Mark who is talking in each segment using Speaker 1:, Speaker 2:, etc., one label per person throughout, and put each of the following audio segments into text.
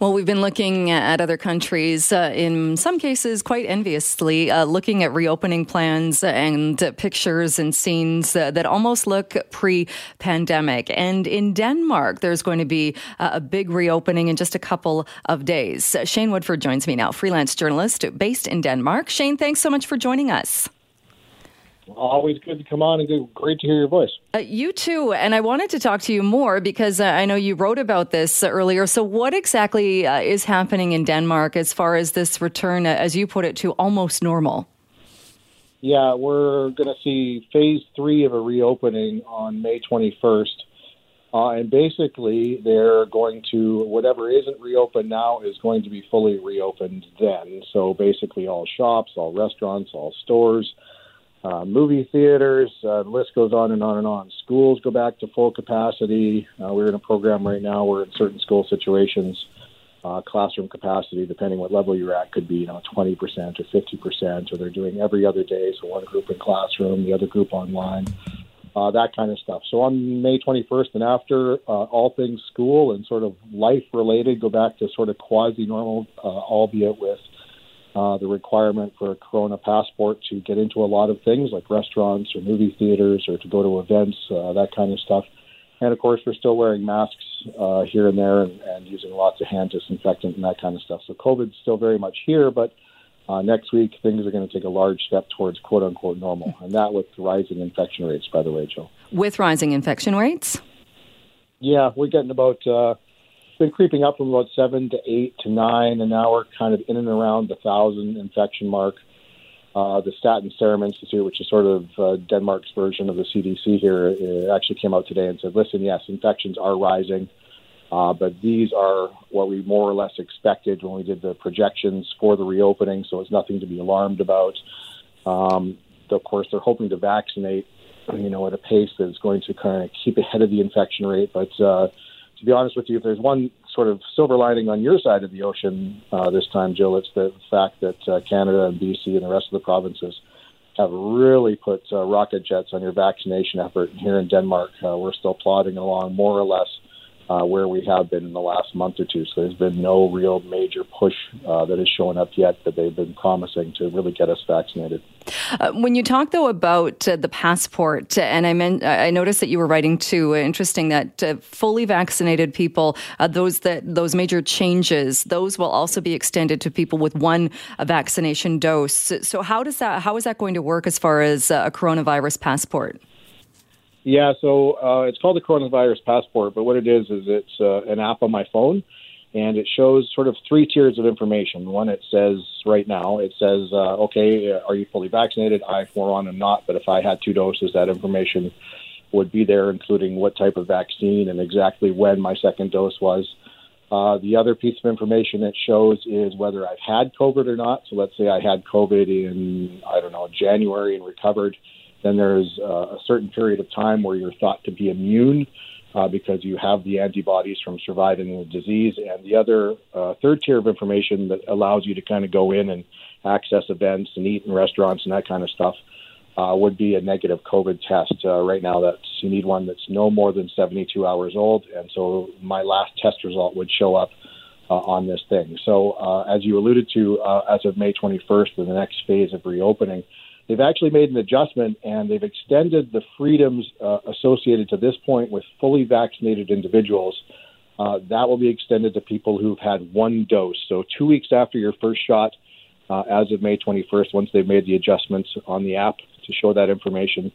Speaker 1: Well, we've been looking at other countries, uh, in some cases quite enviously, uh, looking at reopening plans and uh, pictures and scenes that almost look pre pandemic. And in Denmark, there's going to be a big reopening in just a couple of days. Shane Woodford joins me now, freelance journalist based in Denmark. Shane, thanks so much for joining us.
Speaker 2: Always good to come on and good, great to hear your voice.
Speaker 1: Uh, you too. And I wanted to talk to you more because uh, I know you wrote about this earlier. So, what exactly uh, is happening in Denmark as far as this return, uh, as you put it, to almost normal?
Speaker 2: Yeah, we're going to see phase three of a reopening on May 21st. Uh, and basically, they're going to, whatever isn't reopened now is going to be fully reopened then. So, basically, all shops, all restaurants, all stores uh, movie theaters, uh, the list goes on and on and on. Schools go back to full capacity. Uh, we're in a program right now where in certain school situations, uh, classroom capacity, depending what level you're at, could be you know 20% or 50%, or they're doing every other day. So one group in classroom, the other group online, uh, that kind of stuff. So on May 21st and after, uh, all things school and sort of life related go back to sort of quasi normal, albeit with uh, the requirement for a Corona passport to get into a lot of things like restaurants or movie theaters or to go to events, uh, that kind of stuff. And of course, we're still wearing masks uh, here and there and, and using lots of hand disinfectant and that kind of stuff. So COVID's still very much here, but uh, next week things are going to take a large step towards quote unquote normal, and that with rising infection rates, by the way, Joe.
Speaker 1: With rising infection rates?
Speaker 2: Yeah, we're getting about uh, been creeping up from about seven to eight to nine, and now we're kind of in and around the thousand infection mark. Uh, the Statens Serum Institute, which is sort of uh, Denmark's version of the CDC here, actually came out today and said, listen, yes, infections are rising, uh, but these are what we more or less expected when we did the projections for the reopening, so it's nothing to be alarmed about. Um, of course, they're hoping to vaccinate, you know, at a pace that's going to kind of keep ahead of the infection rate, but uh, to be honest with you, if there's one sort of silver lining on your side of the ocean uh, this time, Jill, it's the fact that uh, Canada and BC and the rest of the provinces have really put uh, rocket jets on your vaccination effort. And here in Denmark, uh, we're still plodding along more or less uh, where we have been in the last month or two. So there's been no real major push uh, that has shown up yet that they've been promising to really get us vaccinated.
Speaker 1: Uh, when you talk though about uh, the passport, and I meant I noticed that you were writing too. Uh, interesting that uh, fully vaccinated people, those that those major changes, those will also be extended to people with one vaccination dose. So how does that how is that going to work as far as a coronavirus passport?
Speaker 2: Yeah, so uh, it's called the coronavirus passport, but what it is is it's uh, an app on my phone, and it shows sort of three tiers of information. One, it says right now, it says, uh, okay, are you fully vaccinated? I, for one, am not, but if I had two doses, that information would be there, including what type of vaccine and exactly when my second dose was. Uh, the other piece of information it shows is whether I've had COVID or not. So let's say I had COVID in, I don't know, January and recovered then there's uh, a certain period of time where you're thought to be immune uh, because you have the antibodies from surviving the disease. And the other uh, third tier of information that allows you to kind of go in and access events and eat in restaurants and that kind of stuff uh, would be a negative COVID test. Uh, right now, that's you need one that's no more than 72 hours old, and so my last test result would show up. Uh, on this thing. So, uh, as you alluded to, uh, as of May 21st, in the next phase of reopening, They've actually made an adjustment and they've extended the freedoms uh, associated to this point with fully vaccinated individuals. Uh, that will be extended to people who've had one dose. So, two weeks after your first shot, uh, as of May 21st, once they've made the adjustments on the app to show that information,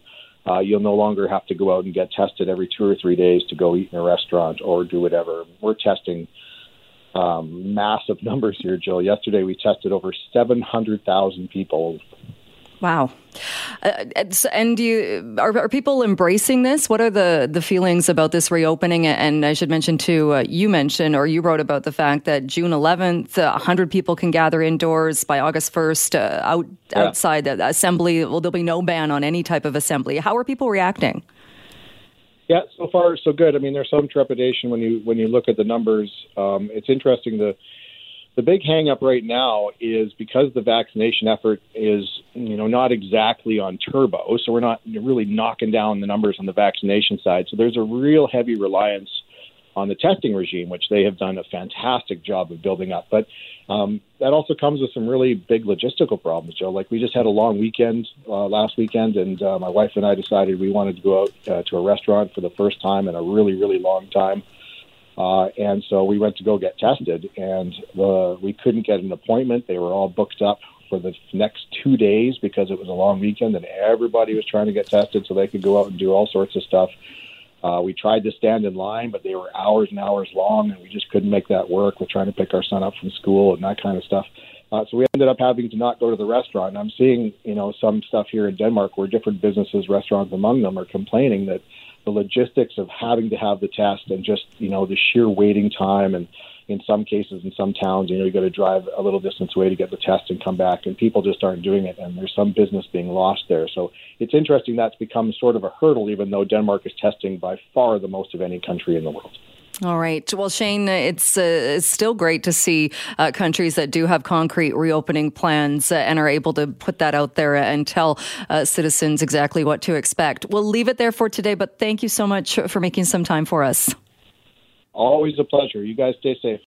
Speaker 2: uh, you'll no longer have to go out and get tested every two or three days to go eat in a restaurant or do whatever. We're testing um, massive numbers here, Jill. Yesterday we tested over 700,000 people
Speaker 1: Wow. Uh, and you are, are, people embracing this? What are the, the feelings about this reopening? And I should mention too, uh, you mentioned or you wrote about the fact that June 11th, uh, 100 people can gather indoors by August 1st uh, out yeah. outside the assembly. Well, there'll be no ban on any type of assembly. How are people reacting?
Speaker 2: Yeah, so far so good. I mean, there's some trepidation when you when you look at the numbers. Um, it's interesting the the big hangup right now is because the vaccination effort is, you know, not exactly on turbo, so we're not really knocking down the numbers on the vaccination side. So there's a real heavy reliance on the testing regime, which they have done a fantastic job of building up. But um, that also comes with some really big logistical problems, Joe. Like we just had a long weekend uh, last weekend, and uh, my wife and I decided we wanted to go out uh, to a restaurant for the first time in a really, really long time. Uh, and so we went to go get tested, and uh, we couldn't get an appointment. They were all booked up for the next two days because it was a long weekend, and everybody was trying to get tested so they could go out and do all sorts of stuff. Uh, we tried to stand in line, but they were hours and hours long, and we just couldn't make that work. We're trying to pick our son up from school and that kind of stuff. Uh, so we ended up having to not go to the restaurant. And I'm seeing, you know, some stuff here in Denmark where different businesses, restaurants among them, are complaining that the logistics of having to have the test and just, you know, the sheer waiting time. And in some cases in some towns you know you got to drive a little distance away to get the test and come back and people just aren't doing it and there's some business being lost there. So it's interesting that's become sort of a hurdle even though denmark is testing by far the most of any country in the world
Speaker 1: all right. Well, Shane, it's, uh, it's still great to see uh, countries that do have concrete reopening plans uh, and are able to put that out there and tell uh, citizens exactly what to expect. We'll leave it there for today, but thank you so much for making some time for us.
Speaker 2: Always a pleasure. You guys stay safe.